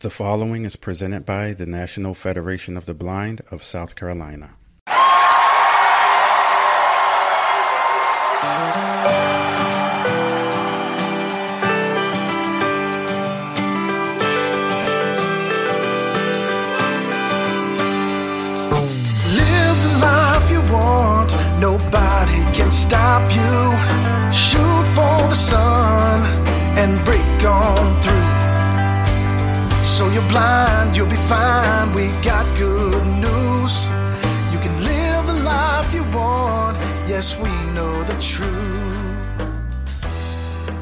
The following is presented by the National Federation of the Blind of South Carolina. Yes, we know the truth.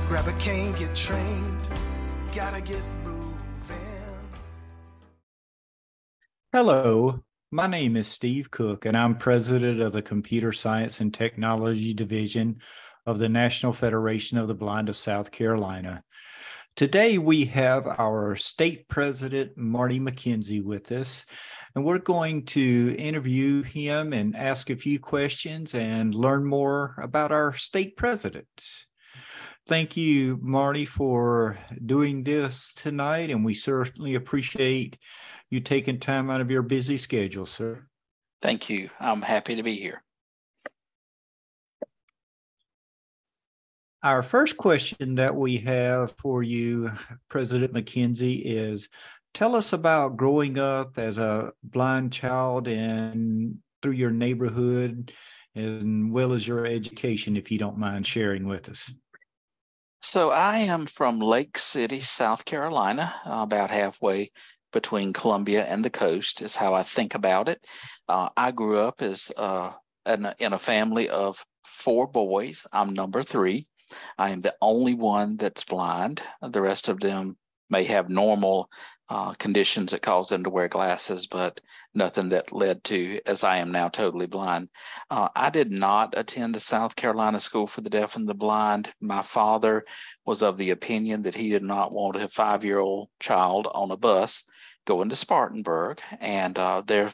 Grab a cane, get trained. Gotta get moving. Hello, my name is Steve Cook, and I'm president of the Computer Science and Technology Division of the National Federation of the Blind of South Carolina. Today, we have our state president, Marty McKenzie, with us, and we're going to interview him and ask a few questions and learn more about our state president. Thank you, Marty, for doing this tonight, and we certainly appreciate you taking time out of your busy schedule, sir. Thank you. I'm happy to be here. Our first question that we have for you, President McKenzie, is tell us about growing up as a blind child and through your neighborhood, as well as your education, if you don't mind sharing with us. So, I am from Lake City, South Carolina, about halfway between Columbia and the coast, is how I think about it. Uh, I grew up as uh, in, a, in a family of four boys. I'm number three. I am the only one that's blind. The rest of them may have normal uh, conditions that caused them to wear glasses, but nothing that led to, as I am now, totally blind. Uh, I did not attend the South Carolina School for the Deaf and the Blind. My father was of the opinion that he did not want a five year old child on a bus going to Spartanburg, and uh, there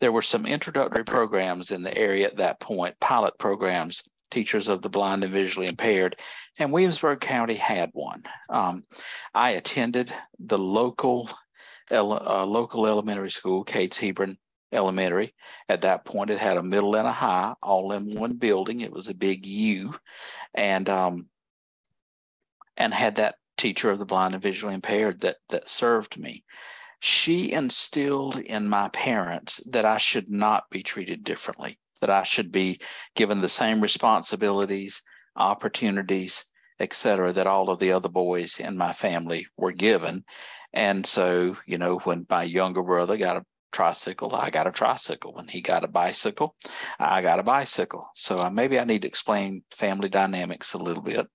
there were some introductory programs in the area at that point, pilot programs teachers of the blind and visually impaired, and Williamsburg County had one. Um, I attended the local uh, local elementary school, Cates Hebron Elementary. At that point, it had a middle and a high, all in one building. It was a big U, and um, and had that teacher of the blind and visually impaired that that served me. She instilled in my parents that I should not be treated differently that I should be given the same responsibilities, opportunities, etc., that all of the other boys in my family were given. And so, you know, when my younger brother got a tricycle, I got a tricycle. When he got a bicycle, I got a bicycle. So uh, maybe I need to explain family dynamics a little bit.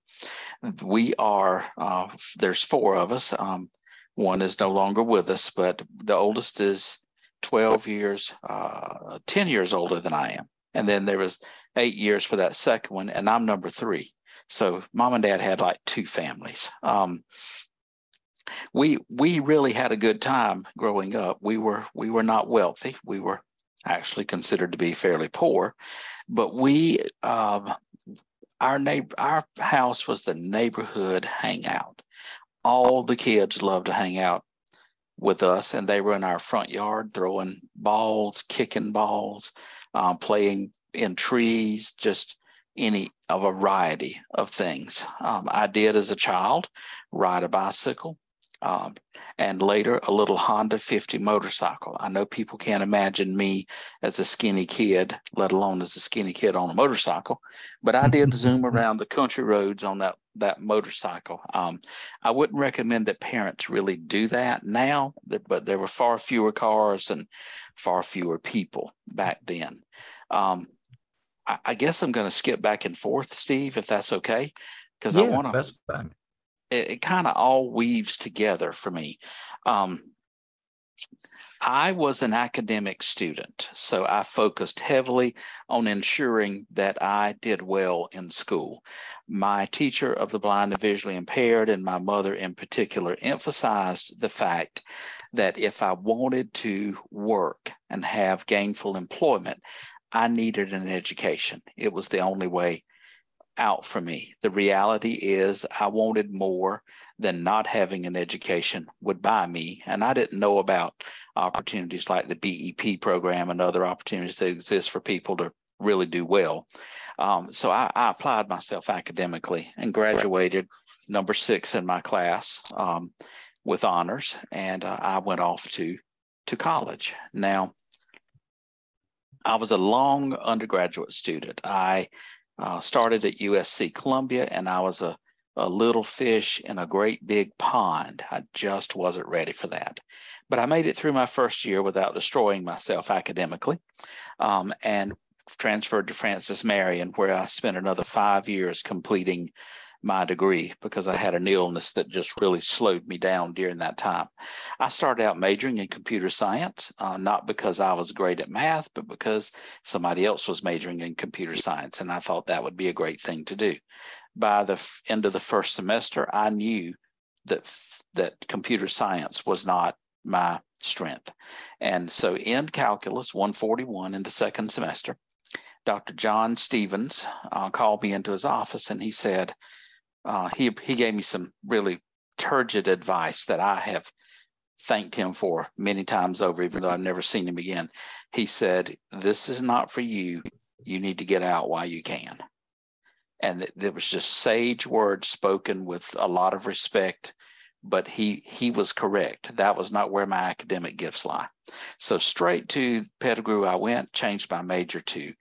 We are, uh, there's four of us. Um, one is no longer with us, but the oldest is 12 years, uh, 10 years older than I am and then there was eight years for that second one, and I'm number three. So mom and dad had like two families. Um, we we really had a good time growing up. We were we were not wealthy. We were actually considered to be fairly poor, but we um, our neighbor our house was the neighborhood hangout. All the kids loved to hang out with us, and they were in our front yard throwing balls, kicking balls um, playing in trees, just any a variety of things. Um, I did as a child ride a bicycle, um, and later a little Honda 50 motorcycle. I know people can't imagine me as a skinny kid, let alone as a skinny kid on a motorcycle, but I did zoom around the country roads on that that motorcycle. Um, I wouldn't recommend that parents really do that now, but there were far fewer cars and far fewer people back then. Um, I, I, guess I'm going to skip back and forth, Steve, if that's okay, because yeah, I want to. It, it kind of all weaves together for me. Um, I was an academic student, so I focused heavily on ensuring that I did well in school. My teacher of the blind and visually impaired, and my mother in particular, emphasized the fact that if I wanted to work and have gainful employment, I needed an education. It was the only way out for me. The reality is, I wanted more than not having an education would buy me. And I didn't know about opportunities like the BEP program and other opportunities that exist for people to really do well. Um, so I, I, applied myself academically and graduated number six in my class um, with honors, and uh, I went off to to college. Now, I was a long undergraduate student. I uh, started at USC Columbia, and I was a, a little fish in a great big pond. I just wasn't ready for that. But I made it through my first year without destroying myself academically um, and transferred to Francis Marion, where I spent another five years completing my degree because I had an illness that just really slowed me down during that time. I started out majoring in computer science, uh, not because I was great at math, but because somebody else was majoring in computer science, and I thought that would be a great thing to do. By the end of the first semester, I knew that that computer science was not my strength. And so in calculus 141 in the second semester, Dr. John Stevens uh, called me into his office and he said, uh, he he gave me some really turgid advice that I have thanked him for many times over, even though I've never seen him again. He said, "This is not for you. You need to get out while you can." And th- there was just sage words spoken with a lot of respect, but he he was correct. That was not where my academic gifts lie. So straight to Pettigrew I went, changed my major to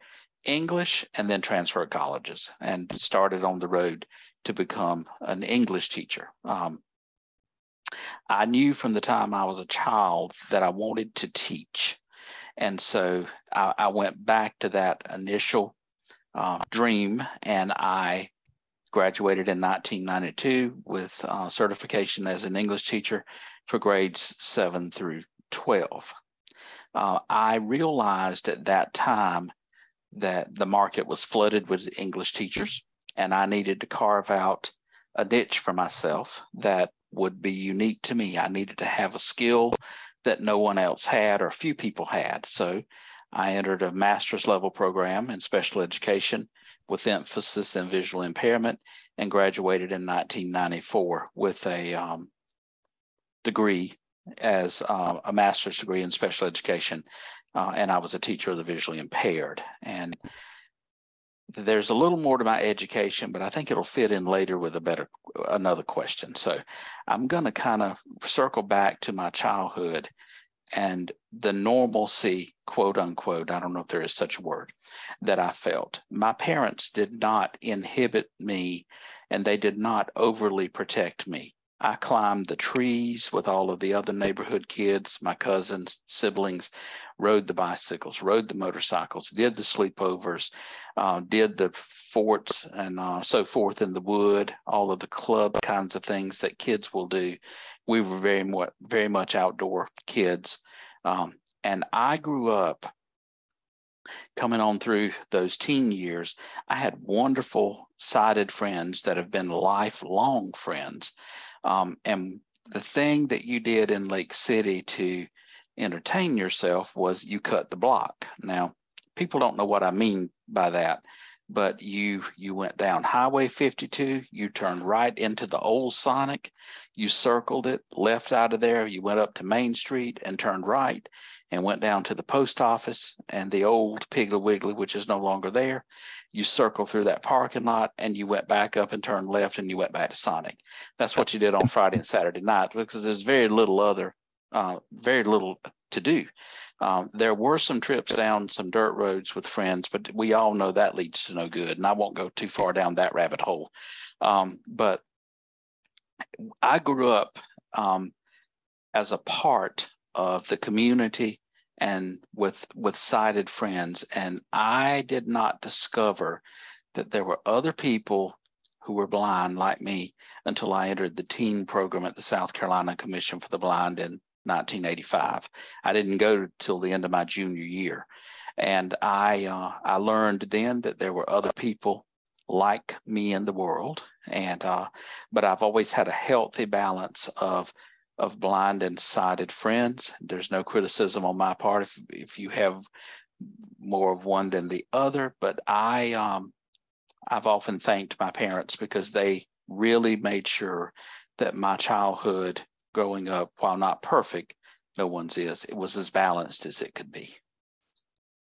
English, and then transferred colleges and started on the road to become an English teacher. Um, I knew from the time I was a child that I wanted to teach. And so I, I went back to that initial uh, dream and I graduated in 1992 with uh, certification as an English teacher for grades 7 through 12. Uh, I realized at that time that the market was flooded with English teachers and I needed to carve out a niche for myself that would be unique to me. I needed to have a skill that no one else had or few people had. So I entered a master's level program in special education with emphasis in visual impairment and graduated in 1994 with a um, degree as uh, a master's degree in special education. Uh, and I was a teacher of the visually impaired. And there's a little more to my education, but I think it'll fit in later with a better another question. So I'm going to kind of circle back to my childhood and the normalcy, quote unquote, I don't know if there is such a word, that I felt. My parents did not inhibit me and they did not overly protect me. I climbed the trees with all of the other neighborhood kids, my cousins, siblings, rode the bicycles, rode the motorcycles, did the sleepovers, uh, did the forts and uh, so forth in the wood, all of the club kinds of things that kids will do. We were very much, very much outdoor kids. Um, and I grew up coming on through those teen years. I had wonderful sighted friends that have been lifelong friends. Um, and the thing that you did in Lake City to entertain yourself was you cut the block. Now, people don't know what I mean by that, but you you went down Highway 52, you turned right into the old Sonic, you circled it, left out of there, you went up to Main Street and turned right and went down to the post office and the old Piggly Wiggly, which is no longer there you circle through that parking lot and you went back up and turned left and you went back to Sonic. That's what you did on Friday and Saturday night because there's very little other, uh, very little to do. Um, there were some trips down some dirt roads with friends, but we all know that leads to no good. And I won't go too far down that rabbit hole. Um, but I grew up um, as a part of the community and with with sighted friends. And i did not discover that there were other people who were blind like me until i entered the teen program at the south carolina commission for the blind in 1985 i didn't go till the end of my junior year. And i uh, i learned then that there were other people like me in the world. And uh, but i've always had a healthy balance of of blind and sighted friends. There's no criticism on my part if, if you have more of one than the other, but I um, I've often thanked my parents because they really made sure that my childhood growing up, while not perfect, no one's is, it was as balanced as it could be.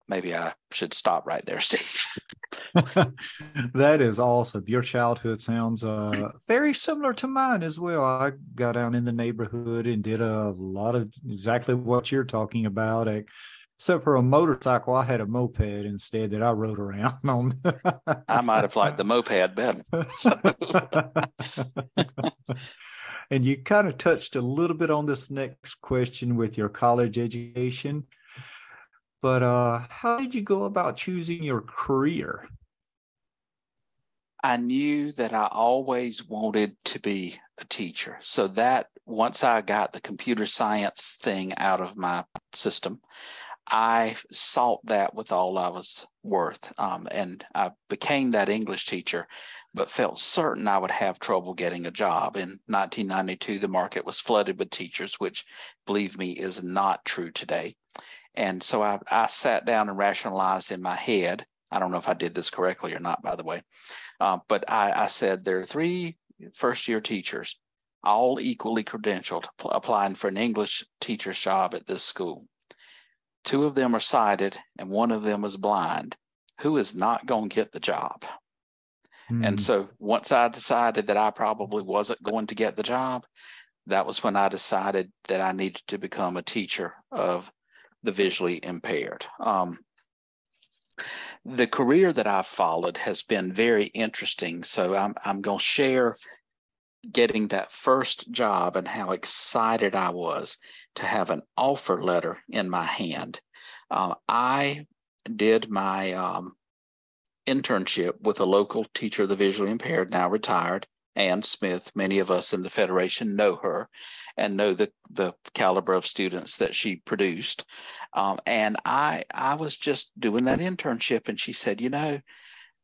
Maybe I should stop right there, Steve. that is awesome. Your childhood sounds uh, very similar to mine as well. I got down in the neighborhood and did a lot of exactly what you're talking about. Except for a motorcycle, I had a moped instead that I rode around on. I might have liked the moped better. and you kind of touched a little bit on this next question with your college education. But uh, how did you go about choosing your career? I knew that I always wanted to be a teacher. So that once I got the computer science thing out of my system, I sought that with all I was worth. Um, and I became that English teacher, but felt certain I would have trouble getting a job. In 1992, the market was flooded with teachers, which, believe me, is not true today. And so I, I sat down and rationalized in my head. I don't know if I did this correctly or not, by the way. Um, but I, I said there are three first year teachers, all equally credentialed, applying for an English teacher's job at this school. Two of them are sighted and one of them is blind. Who is not going to get the job? Mm. And hmm. so once I decided that I probably wasn't going to get the job, that was when I decided that I needed to become a teacher of the visually impaired. Um, the career that I've followed has been very interesting. So I'm, I'm going to share getting that first job and how excited I was to have an offer letter in my hand. Uh, I did my um, internship with a local teacher of the visually impaired, now retired, Ann Smith. Many of us in the Federation know her and know the, the caliber of students that she produced. Um, and I, I was just doing that internship, and she said, You know,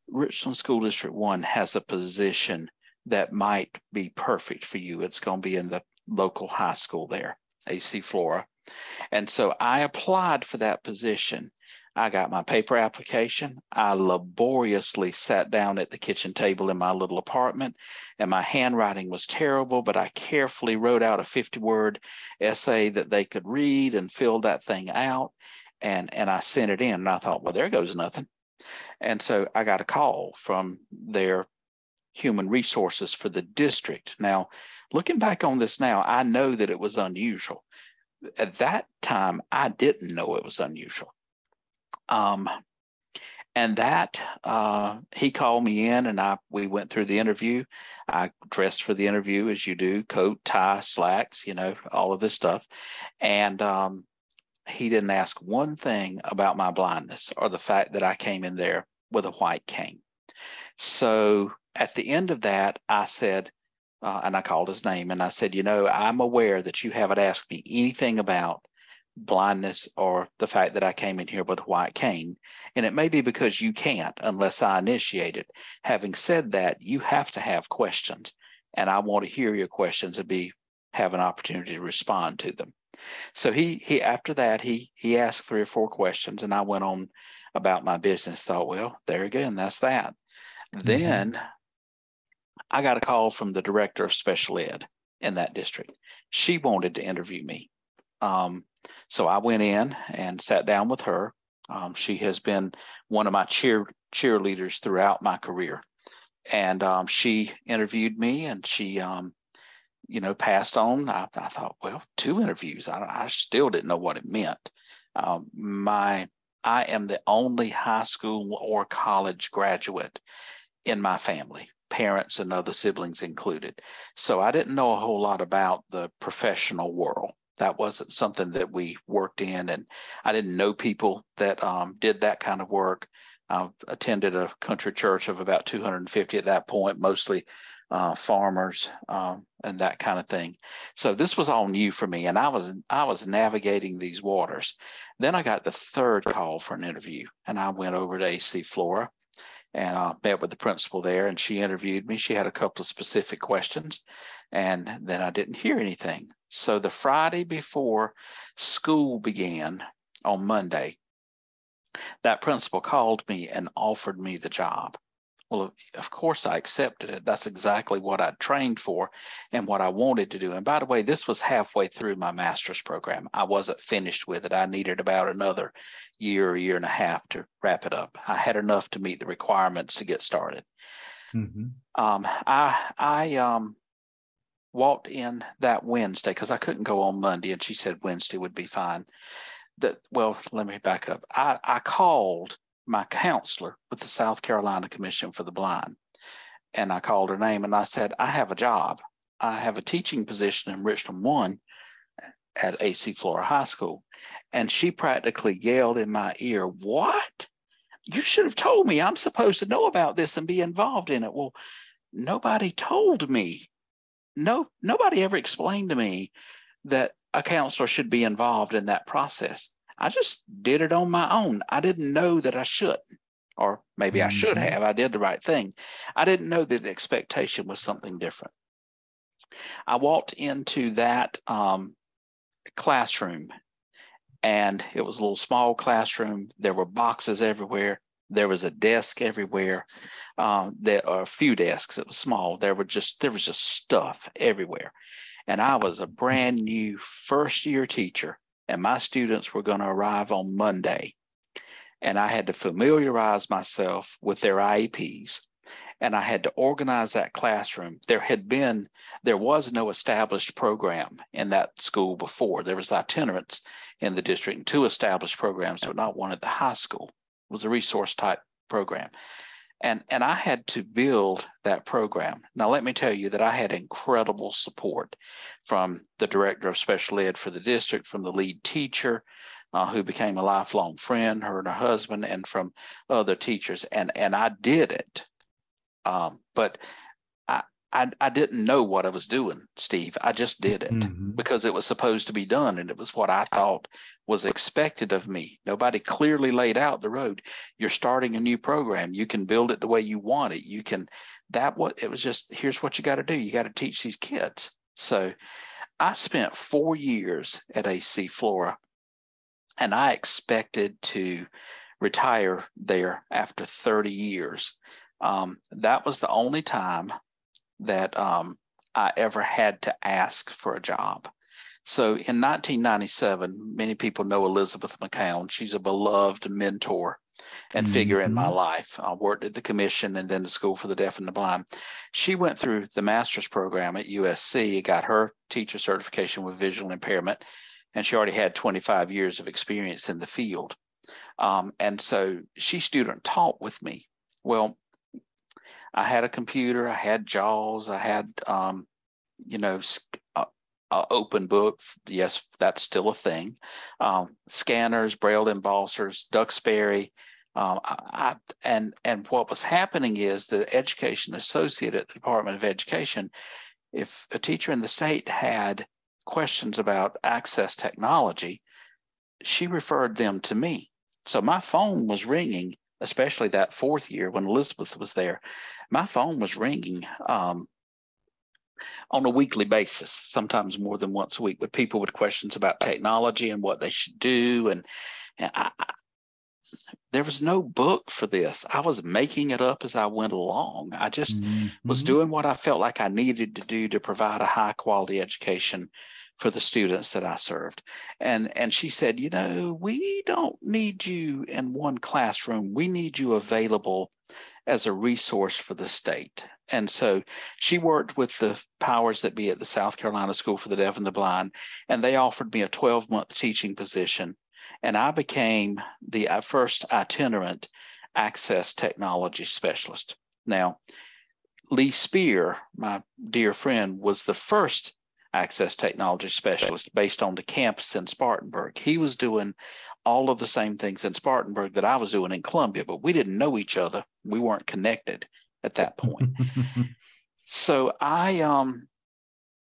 Richland School District 1 has a position that might be perfect for you. It's going to be in the local high school there, AC Flora. And so I applied for that position I got my paper application. I laboriously sat down at the kitchen table in my little apartment, and my handwriting was terrible, but I carefully wrote out a 50 word essay that they could read and filled that thing out. And, and I sent it in, and I thought, well, there goes nothing. And so I got a call from their human resources for the district. Now, looking back on this now, I know that it was unusual. At that time, I didn't know it was unusual. Um, and that uh, he called me in and I we went through the interview. I dressed for the interview as you do, coat, tie, slacks, you know, all of this stuff. And um, he didn't ask one thing about my blindness or the fact that I came in there with a white cane. So at the end of that, I said, uh, and I called his name and I said, you know, I'm aware that you haven't asked me anything about blindness or the fact that I came in here with a white cane. And it may be because you can't unless I initiate it. Having said that, you have to have questions. And I want to hear your questions and be have an opportunity to respond to them. So he he after that he he asked three or four questions and I went on about my business, thought, well, there again, that's that. Mm-hmm. Then I got a call from the director of special ed in that district. She wanted to interview me. Um, so I went in and sat down with her. Um, she has been one of my cheer cheerleaders throughout my career, and um, she interviewed me, and she, um, you know, passed on. I, I, thought, well, two interviews. I, I, still didn't know what it meant. Um, my, I am the only high school or college graduate in my family parents and other siblings included. So I didn't know a whole lot about the professional world that wasn't something that we worked in and i didn't know people that um, did that kind of work. I attended a country church of about 250 at that point mostly uh, farmers um, and that kind of thing. So this was all new for me and i was i was navigating these waters. Then i got the third call for an interview and i went over to ac flora and I uh, met with the principal there and she interviewed me. She had a couple of specific questions and then I didn't hear anything. So the Friday before school began on Monday, that principal called me and offered me the job. Well, of course I accepted it. That's exactly what I trained for and what I wanted to do. And by the way, this was halfway through my master's program. I wasn't finished with it. I needed about another year, year and a half to wrap it up. I had enough to meet the requirements to get started. Mm-hmm. Um, I I um, walked in that Wednesday because I couldn't go on Monday, and she said Wednesday would be fine. That well, let me back up. I, I called my counselor with the South Carolina Commission for the Blind, and I called her name and I said, I have a job. I have a teaching position in Richland One at AC Flora High School. And she practically yelled in my ear, What? You should have told me I'm supposed to know about this and be involved in it. Well, nobody told me no nobody ever explained to me that a counselor should be involved in that process. I just did it on my own. I didn't know that I should, or maybe mm-hmm. I should mm-hmm. have. I did the right thing. I didn't know that the expectation was something different. I walked into that um, classroom, and it was a little small classroom. There were boxes everywhere. There was a desk everywhere. Um, there are a few desks. It was small. There were just there was just stuff everywhere, and I was a brand new first year teacher, and my students were going to arrive on Monday, and I had to familiarize myself with their IEPs, and I had to organize that classroom. There had been there was no established program in that school before. There was itinerants in the district and two established programs, but not one at the high school was a resource type program. And, and I had to build that program. Now, let me tell you that I had incredible support from the director of special ed for the district, from the lead teacher, uh, who became a lifelong friend, her and her husband, and from other teachers. And, and I did it. Um, but I, I didn't know what I was doing, Steve. I just did it mm-hmm. because it was supposed to be done and it was what I thought was expected of me. Nobody clearly laid out the road. You're starting a new program. You can build it the way you want it. You can that what it was just here's what you got to do. You got to teach these kids. So I spent 4 years at AC Flora and I expected to retire there after 30 years. Um, that was the only time that um, I ever had to ask for a job. So in 1997, many people know Elizabeth McCown. She's a beloved mentor and mm-hmm. figure in my mm-hmm. life. I worked at the commission and then the School for the Deaf and the Blind. She went through the master's program at USC, got her teacher certification with visual impairment, and she already had 25 years of experience in the field. Um, and so she student taught with me. Well, I had a computer, I had JAWS, I had, um, you know, uh, uh, open book. Yes, that's still a thing. Um, scanners, braille embossers, Duxbury. Um, I, I, and and what was happening is the education associate at the Department of Education, if a teacher in the state had questions about access technology, she referred them to me. So my phone was ringing especially that fourth year when Elizabeth was there, my phone was ringing um, on a weekly basis, sometimes more than once a week, with people with questions about technology and what they should do. And, and I, I, there was no book for this. I was making it up as I went along. I just mm-hmm. was doing what I felt like I needed to do to provide a high quality education for the students that I served. And and she said, you know, we don't need you in one classroom. We need you available as a resource for the state. And so she worked with the powers that be at the South Carolina School for the Deaf and the Blind, and they offered me a 12 month teaching position. And I became the uh, first itinerant access technology specialist. Now, Lee Spear, my dear friend, was the first access technology specialist based on the campus in Spartanburg. He was doing all of the same things in Spartanburg that I was doing in Columbia, but we didn't know each other. We weren't connected at that point. so I um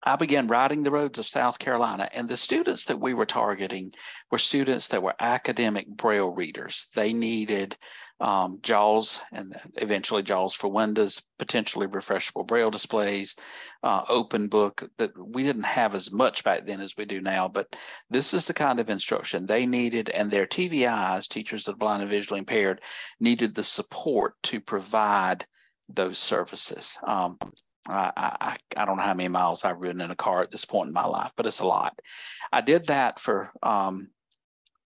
I began riding the roads of South Carolina, and the students that we were targeting were students that were academic braille readers. They needed um, JAWS and eventually JAWS for Windows, potentially refreshable braille displays, uh, open book that we didn't have as much back then as we do now, but this is the kind of instruction they needed and their TVIs, teachers of blind and visually impaired, needed the support to provide those services. Um, I, I, I don't know how many miles I've ridden in a car at this point in my life, but it's a lot. I did that for um,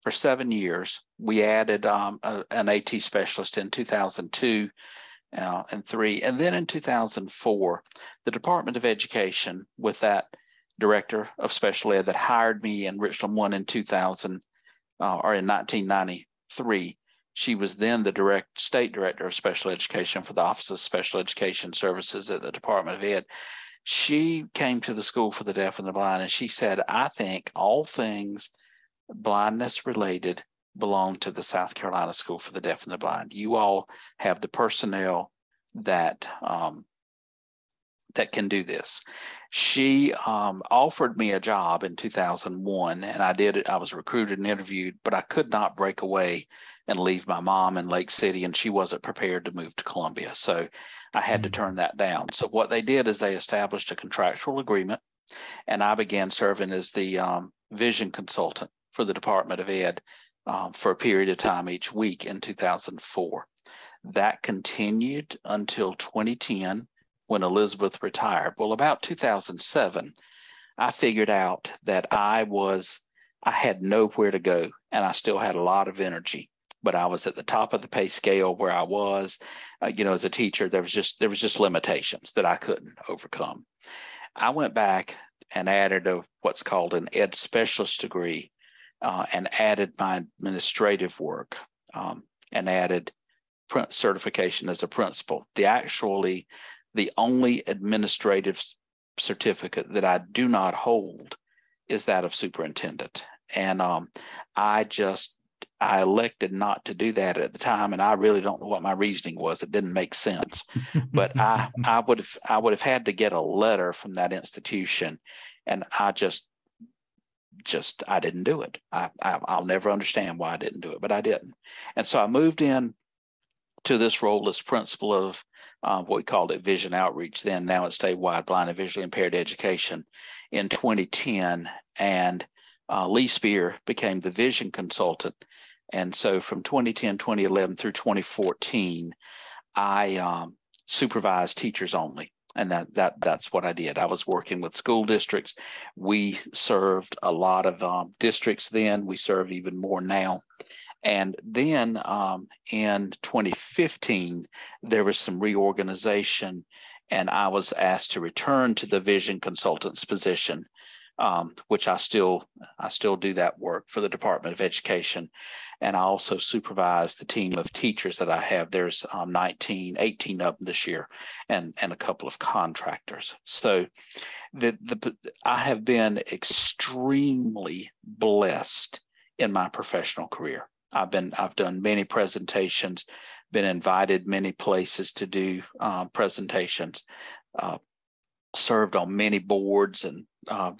for seven years. We added um, a, an AT specialist in 2002 uh, and three, and then in 2004, the Department of Education, with that director of special ed that hired me in Richland One in 2000 uh, or in 1993, she was then the direct state director of special education for the Office of Special Education Services at the Department of Ed. She came to the School for the Deaf and the Blind and she said, I think all things blindness related belong to the South Carolina School for the Deaf and the Blind. You all have the personnel that um, that can do this. She um, offered me a job in 2001, and I did it. I was recruited and interviewed, but I could not break away and leave my mom in Lake City, and she wasn't prepared to move to Columbia. So I had to mm. turn that down. So what they did is they established a contractual agreement, and I began serving as the um, vision consultant for the Department of Ed um, for a period of time each week in 2004. That continued until 2010 when Elizabeth retired. Well, about 2007, I figured out that I was, I had nowhere to go and I still had a lot of energy, but I was at the top of the pay scale where I was. Uh, you know, as a teacher, there was just, there was just limitations that I couldn't overcome. I went back and added a, what's called an ed specialist degree uh, and added my administrative work um, and added certification as a principal. The actually the only administrative certificate that I do not hold is that of superintendent. And um, I just, I elected not to do that at the time. And I really don't know what my reasoning was. It didn't make sense. but I, I would have, I would have had to get a letter from that institution. And I just, just, I didn't do it. I, I I'll never understand why I didn't do it, but I didn't. And so I moved in to this role as principal of um, what we called it Vision Outreach then. Now it's statewide blind and visually impaired education in 2010. And uh, Lee Spear became the vision consultant. And so from 2010, 2011 through 2014, I um, supervised teachers only. And that, that that's what I did. I was working with school districts. We served a lot of um, districts then. We serve even more now. And then um, in 2015, there was some reorganization, and I was asked to return to the vision consultant's position, um, which I still I still do that work for the Department of Education, and I also supervise the team of teachers that I have. There's um, 19, 18 of them this year, and and a couple of contractors. So, the the I have been extremely blessed in my professional career. I've been I've done many presentations, been invited many places to do um, presentations, uh, served on many boards, and uh,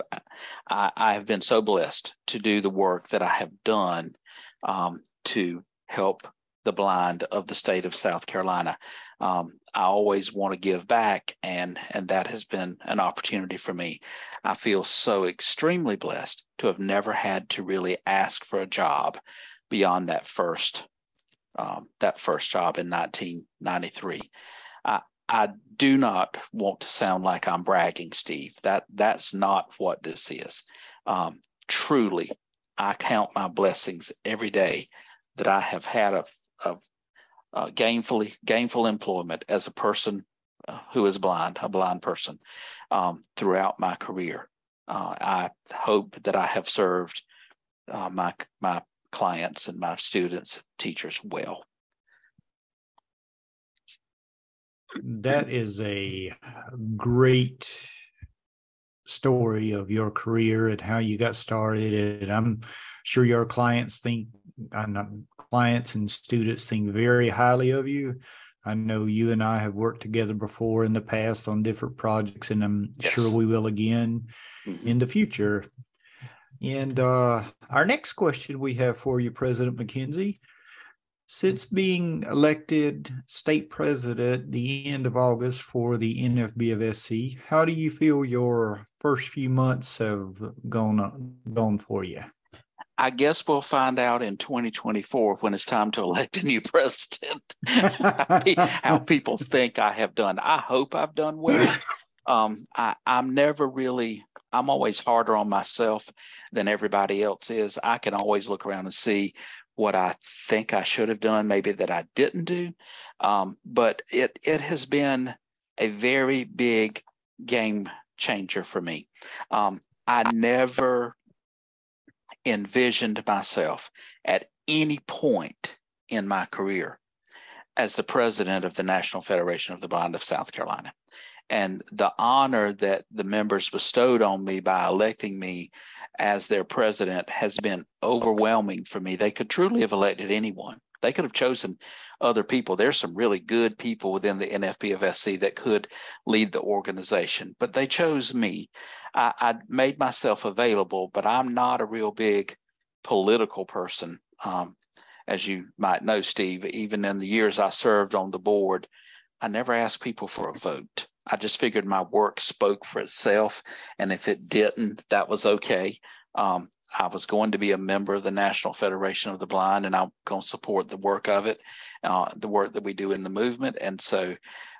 I, I, have been so blessed to do the work that I have done um, to help the blind of the state of South Carolina. Um, I always want to give back, and and that has been an opportunity for me. I feel so extremely blessed to have never had to really ask for a job beyond that first um, that first job in 1993. I, I do not want to sound like I'm bragging, Steve. That that's not what this is. Um, truly, I count my blessings every day that I have had a, a, a gainfully gainful employment as a person uh, who is blind, a blind person, um, throughout my career. Uh, I hope that I have served uh, my my clients and my students, teachers well. That is a great story of your career and how you got started. And I'm sure your clients think, clients and students think very highly of you. I know you and I have worked together before in the past on different projects, and I'm yes. sure we will again mm-hmm. in the future. And uh, our next question we have for you, President McKenzie. Since being elected state president the end of August for the NFB of SC, how do you feel your first few months have gone gone for you? I guess we'll find out in 2024 when it's time to elect a new president how people think I have done. I hope I've done well. Um, I, I'm never really, I'm always harder on myself than everybody else is. I can always look around and see what I think I should have done, maybe that I didn't do. Um, but it it has been a very big game changer for me. Um, I never envisioned myself at any point in my career as the president of the National Federation of the Blind of South Carolina. And the honor that the members bestowed on me by electing me as their president has been overwhelming for me. They could truly have elected anyone. They could have chosen other people. There's some really good people within the NFB of SC that could lead the organization, but they chose me. I, I made myself available, but I'm not a real big political person. Um, as you might know, Steve, even in the years I served on the board, I never asked people for a vote. I just figured my work spoke for itself. And if it didn't, that was okay. Um, I was going to be a member of the National Federation of the Blind, and I'm going to support the work of it, uh, the work that we do in the movement. And so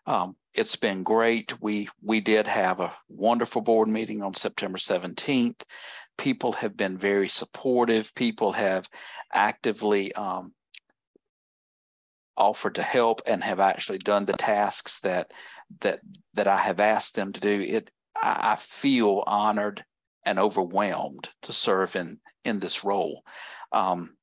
um, it's been great. We we did have a wonderful board meeting on September 17th. People have been very supportive. People have actively um, offered to help and have actually done the tasks that that that I have asked them to do. It I, feel honored and overwhelmed to serve in in this role. Um,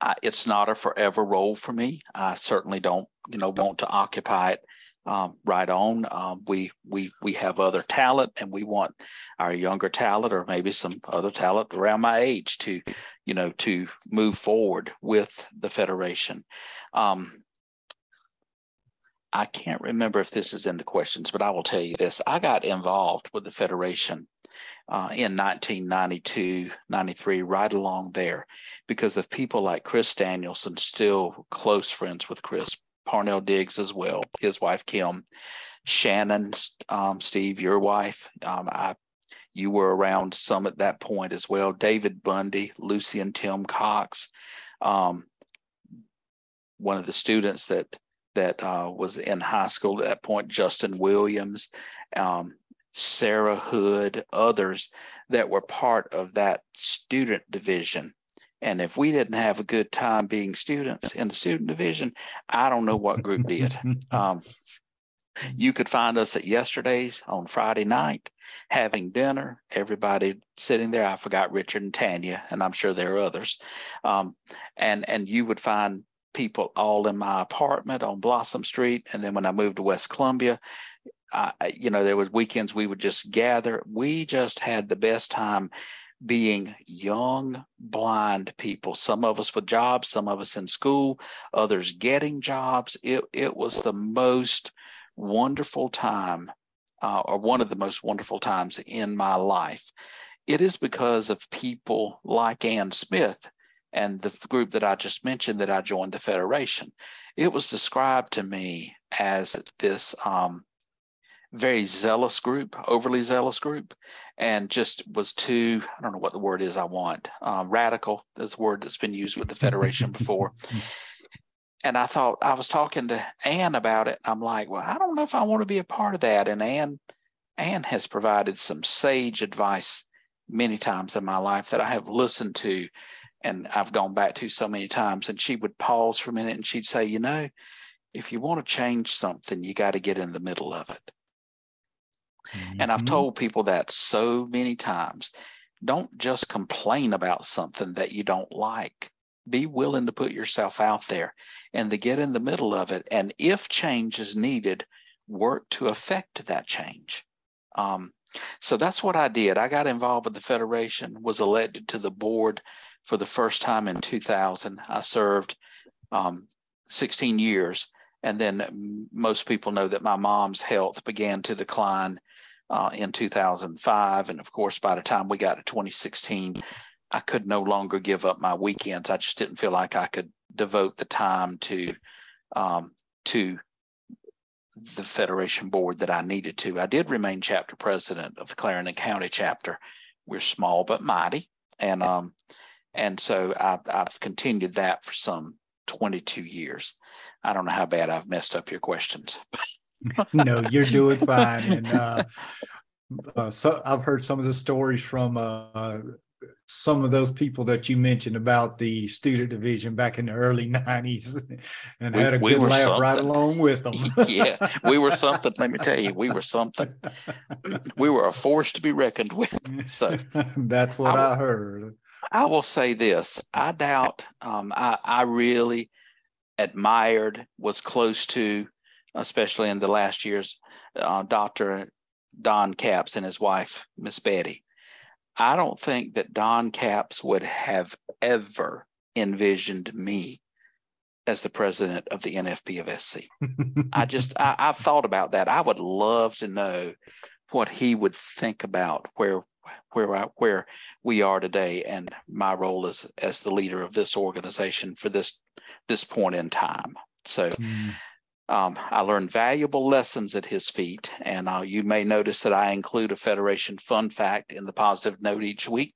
I, it's not a forever role for me. I certainly don't, you know, want to occupy it um, right on. Um, we we we have other talent, and we want our younger talent, or maybe some other talent around my age, to, you know, to move forward with the federation. Um, I can't remember if this is in the questions, but I will tell you this: I got involved with the federation uh, in 1992, 93, right along there, because of people like Chris Danielson, still close friends with Chris, Parnell Diggs as well, his wife Kim, Shannon, um, Steve, your wife. Um, I, you were around some at that point as well. David Bundy, Lucy and Tim Cox, um, one of the students that that uh, was in high school at that point, Justin Williams, um, Sarah Hood, others that were part of that student division. And if we didn't have a good time being students in the student division, I don't know what group did. Um, you could find us at yesterday's on Friday night having dinner, everybody sitting there. I forgot Richard and Tanya, and I'm sure there are others. Um, and and you would find people all in my apartment on Blossom Street. And then when I moved to West Columbia, I, you know, there was weekends we would just gather. We just had the best time being young, blind people. Some of us with jobs, some of us in school, others getting jobs. It it was the most wonderful time, uh, or one of the most wonderful times in my life. It is because of people like Ann Smith and the group that I just mentioned that I joined the Federation. It was described to me as this um, very zealous group, overly zealous group, and just was too, I don't know what the word is I want, um, radical is the word that's been used with the Federation before. and I thought, I was talking to Ann about it. I'm like, well, I don't know if I want to be a part of that. And Ann, Ann has provided some sage advice many times in my life that I have listened to and I've gone back to so many times. And she would pause for a minute and she'd say, you know, if you want to change something, you got to get in the middle of it. Mm-hmm. And I've mm-hmm. told people that so many times. Don't just complain about something that you don't like. Be willing to put yourself out there and to get in the middle of it. And if change is needed, work to affect that change. Um, so that's what I did. I got involved with the Federation, was elected to the board for the first time in 2000. I served um, 16 years. And then most people know that my mom's health began to decline uh, in 2005. And of course, by the time we got to 2016, I could no longer give up my weekends. I just didn't feel like I could devote the time to um, to the Federation board that I needed to. I did remain chapter president of the Clarendon County chapter. We're small but mighty, and um, And so I've, I've continued that for some 22 years. I don't know how bad I've messed up your questions. no, you're doing fine. And uh, uh, so I've heard some of the stories from uh, some of those people that you mentioned about the student division back in the early 90s and we, had a good laugh something. right along with them. yeah, we were something. Let me tell you, we were something. We were a force to be reckoned with. So that's what I, I heard. I will say this I doubt, um, I, I really admired, was close to, especially in the last years, uh, Dr. Don Capps and his wife, Miss Betty. I don't think that Don Capps would have ever envisioned me as the president of the NFB of SC. I just, I, I've thought about that. I would love to know what he would think about where where I, where we are today and my role as as the leader of this organization for this this point in time. So mm. um, I learned valuable lessons at his feet, and uh, you may notice that I include a Federation fun fact in the positive note each week.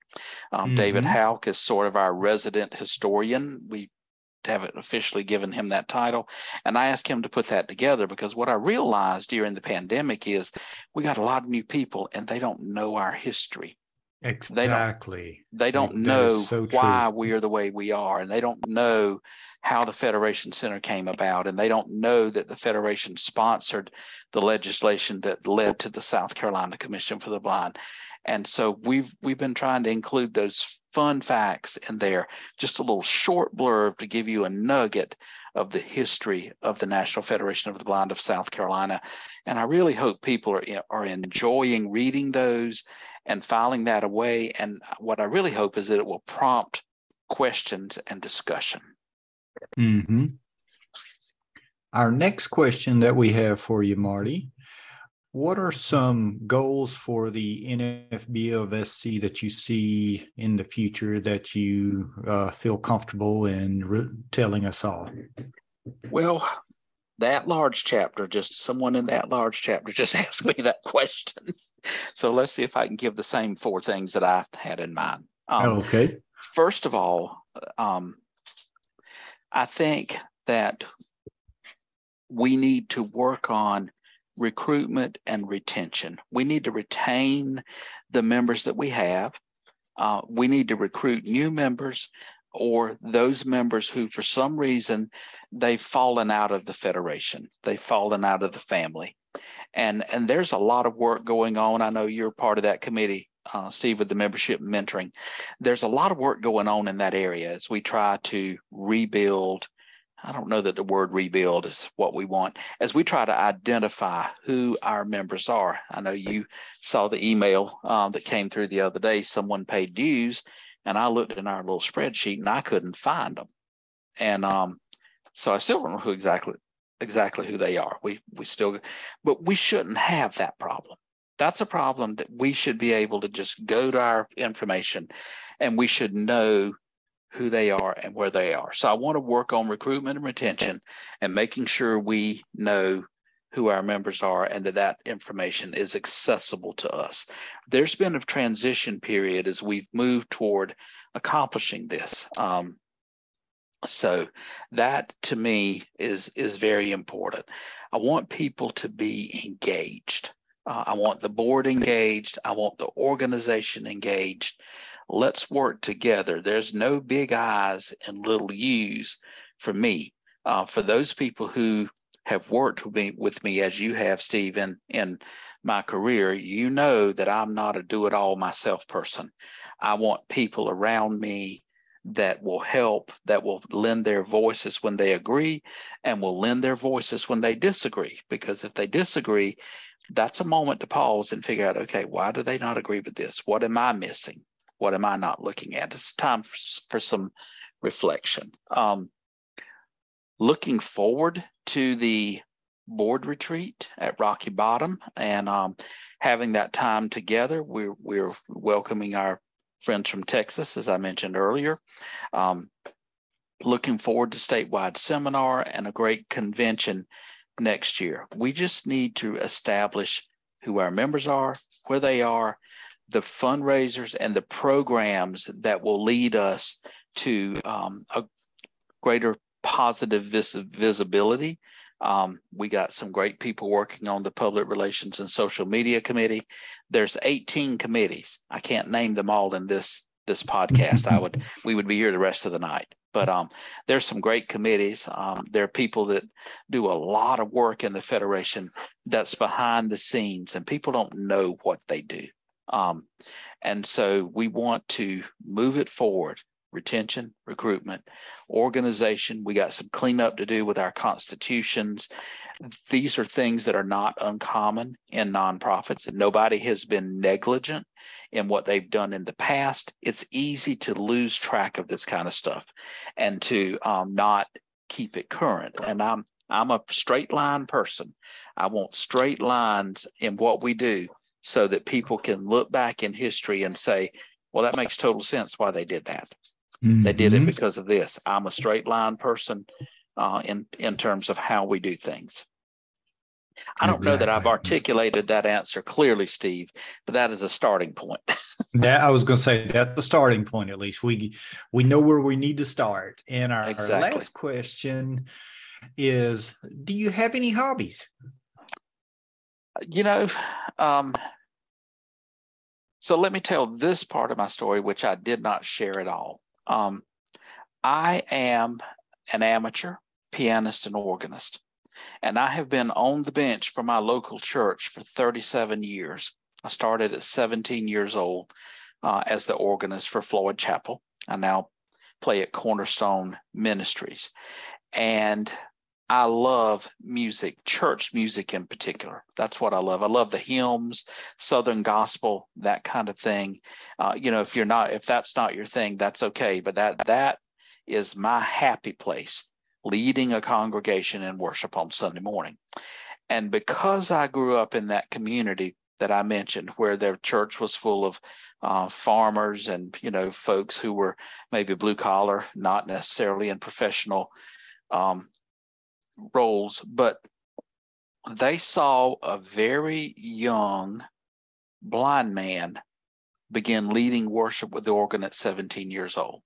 Um, mm-hmm. David Hauk is sort of our resident historian. We haven't officially given him that title. And I asked him to put that together because what I realized during the pandemic is we got a lot of new people and they don't know our history. Exactly. They don't, they don't know so why we are the way we are, and they don't know how the Federation Center came about, and they don't know that the Federation sponsored the legislation that led to the South Carolina Commission for the Blind. And so we've we've been trying to include those fun facts in there, just a little short blurb to give you a nugget of the history of the National Federation of the Blind of South Carolina. And I really hope people are, are enjoying reading those and filing that away. And what I really hope is that it will prompt questions and discussion. Mm-hmm. Our next question that we have for you, Marty, what are some goals for the NFB of SC that you see in the future that you uh, feel comfortable in re- telling us all? Well, that large chapter, just someone in that large chapter just asked me that question. So let's see if I can give the same four things that I had in mind. Um, okay. First of all, um, I think that we need to work on recruitment and retention. We need to retain the members that we have. Uh, we need to recruit new members or those members who, for some reason, they've fallen out of the federation, they've fallen out of the family. And, and there's a lot of work going on. I know you're part of that committee, uh, Steve, with the membership mentoring. There's a lot of work going on in that area as we try to rebuild I don't know that the word rebuild is what we want as we try to identify who our members are. I know you saw the email um, that came through the other day. Someone paid dues, and I looked in our little spreadsheet and I couldn't find them. And um, so I still don't know who exactly exactly who they are. We we still, but we shouldn't have that problem. That's a problem that we should be able to just go to our information, and we should know who they are and where they are. So I want to work on recruitment and retention and making sure we know who our members are and that that information is accessible to us. There's been a transition period as we've moved toward accomplishing this. Um, so that to me is is very important. I want people to be engaged. Uh, I want the board engaged. I want the organization engaged. Let's work together. There's no big I's and little U's for me. Uh, for those people who have worked with me, with me as you have, Stephen, in my career, you know that I'm not a do it all myself person. I want people around me that will help, that will lend their voices when they agree, and will lend their voices when they disagree. Because if they disagree, that's a moment to pause and figure out okay, why do they not agree with this? What am I missing? What am I not looking at? It's time for, for some reflection. Um, looking forward to the board retreat at Rocky Bottom and um, having that time together. We're, we're welcoming our friends from Texas, as I mentioned earlier. Um, looking forward to statewide seminar and a great convention next year. We just need to establish who our members are, where they are, the fundraisers and the programs that will lead us to um, a greater positive vis- visibility. Um, we got some great people working on the public relations and social media committee. There's 18 committees. I can't name them all in this this podcast. I would we would be here the rest of the night. But um, there's some great committees. Um, there are people that do a lot of work in the federation that's behind the scenes, and people don't know what they do. Um, and so we want to move it forward retention, recruitment, organization. We got some cleanup to do with our constitutions. These are things that are not uncommon in nonprofits, and nobody has been negligent in what they've done in the past. It's easy to lose track of this kind of stuff and to um, not keep it current. And I'm I'm a straight line person. I want straight lines in what we do so that people can look back in history and say, well, that makes total sense why they did that. Mm-hmm. They did it mm-hmm. because of this. I'm a straight line person uh, in in terms of how we do things. I don't exactly. know that I've articulated that answer clearly, Steve, but that is a starting point. that I was going to say that's the starting point. At least we we know where we need to start. And our, exactly. our last question is: Do you have any hobbies? You know, um, so let me tell this part of my story, which I did not share at all. Um, I am an amateur pianist and organist, and I have been on the bench for my local church for 37 years. I started at 17 years old uh, as the organist for Floyd Chapel. I now play at Cornerstone Ministries. And I love music, church music in particular. That's what I love. I love the hymns, Southern gospel, that kind of thing. Uh, you know, if you're not, if that's not your thing, that's okay. But that that is my happy place, leading a congregation in worship on Sunday morning. And because I grew up in that community that I mentioned, where their church was full of uh, farmers and you know folks who were maybe blue collar, not necessarily in professional um, roles, but they saw a very young blind man begin leading worship with the organ at 17 years old.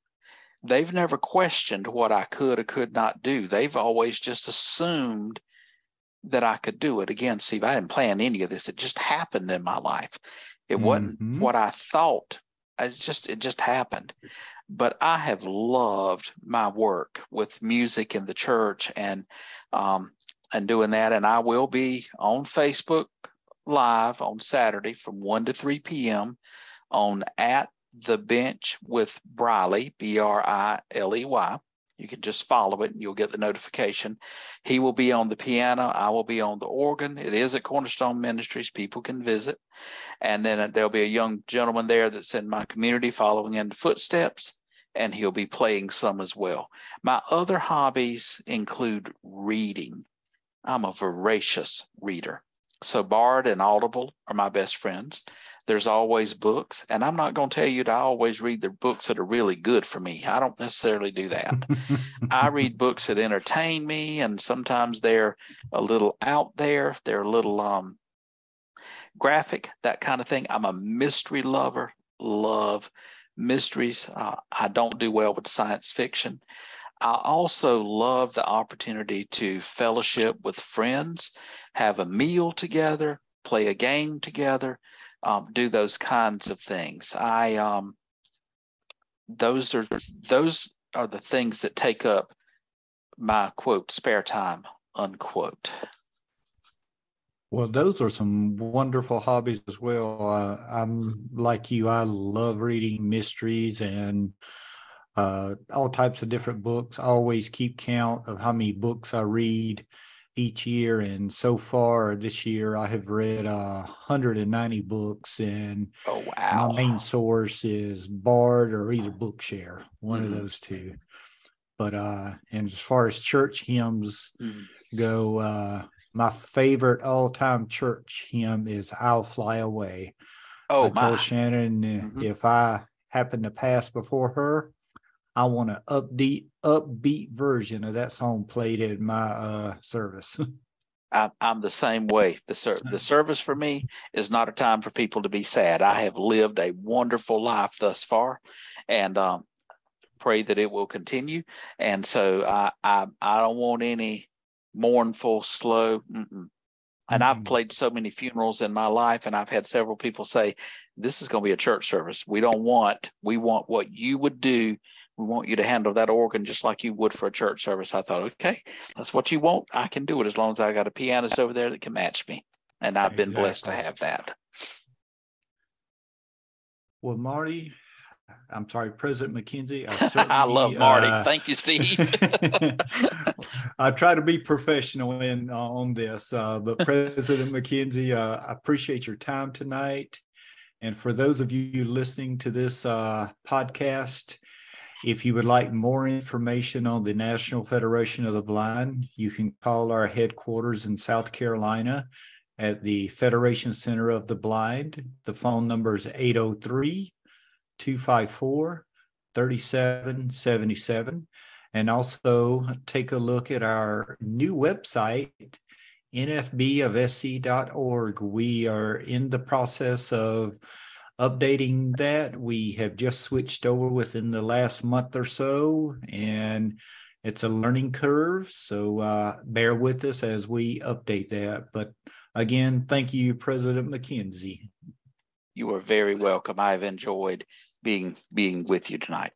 They've never questioned what I could or could not do. They've always just assumed that I could do it. Again, Steve, I didn't plan any of this. It just happened in my life. It mm-hmm. wasn't what I thought. I just it just happened but I have loved my work with music in the church and um, and doing that. And I will be on Facebook Live on Saturday from one to three p.m. on at the bench with Briley B R I L E Y. You can just follow it and you'll get the notification. He will be on the piano. I will be on the organ. It is at Cornerstone Ministries. People can visit. And then uh, there'll be a young gentleman there that's in my community following in the footsteps, and he'll be playing some as well. My other hobbies include reading. I'm a voracious reader. So Bard and Audible are my best friends. There's always books, and I'm not going to tell you to always read the books that are really good for me. I don't necessarily do that. I read books that entertain me, and sometimes they're a little out there. They're a little um, graphic, that kind of thing. I'm a mystery lover. Love mysteries. Uh, I don't do well with science fiction. I also love the opportunity to fellowship with friends, have a meal together, play a game together, um, do those kinds of things. I um, those are those are the things that take up my quote spare time unquote. Well, those are some wonderful hobbies as well. Uh, I'm like you, I love reading mysteries and uh, all types of different books. I always keep count of how many books I read each year. And so far this year, I have read uh, 190 books. And oh, wow. my main source is Bard or either Bookshare, one mm-hmm. of those two. But uh, and as far as church hymns mm-hmm. go, uh, my favorite all-time church hymn is "I'll Fly Away." Oh, I told my. Shannon mm-hmm. if I happen to pass before her, I want an upbeat, upbeat version of that song played at my uh, service. I, I'm the same way. The ser- the service for me is not a time for people to be sad. I have lived a wonderful life thus far, and um, pray that it will continue. And so I I, I don't want any mournful, slow. Mm-mm. And I've Mhm. played so many funerals in my life, and I've had several people say, "This is going to be a church service. We don't want. We want what you would do. We want you to handle that organ just like you would for a church service." I thought, okay, that's what you want. I can do it as long as I got a pianist over there that can match me, and I've been blessed to have that. Well, Marty, I'm sorry, President McKenzie. I, I love Marty. uh, Thank you, Steve. I try to be professional in uh, on this, uh, but President McKenzie, uh, I appreciate your time tonight. And for those of you listening to this uh, podcast, if you would like more information on the National Federation of the Blind, you can call our headquarters in South Carolina at the Federation Center of the Blind. The phone number is 803 254 3777. And also take a look at our new website, nfbofsc.org. We are in the process of updating that. We have just switched over within the last month or so, and it's a learning curve. So uh, bear with us as we update that. But again, thank you, President McKenzie. you are very welcome. I've enjoyed being being with you tonight.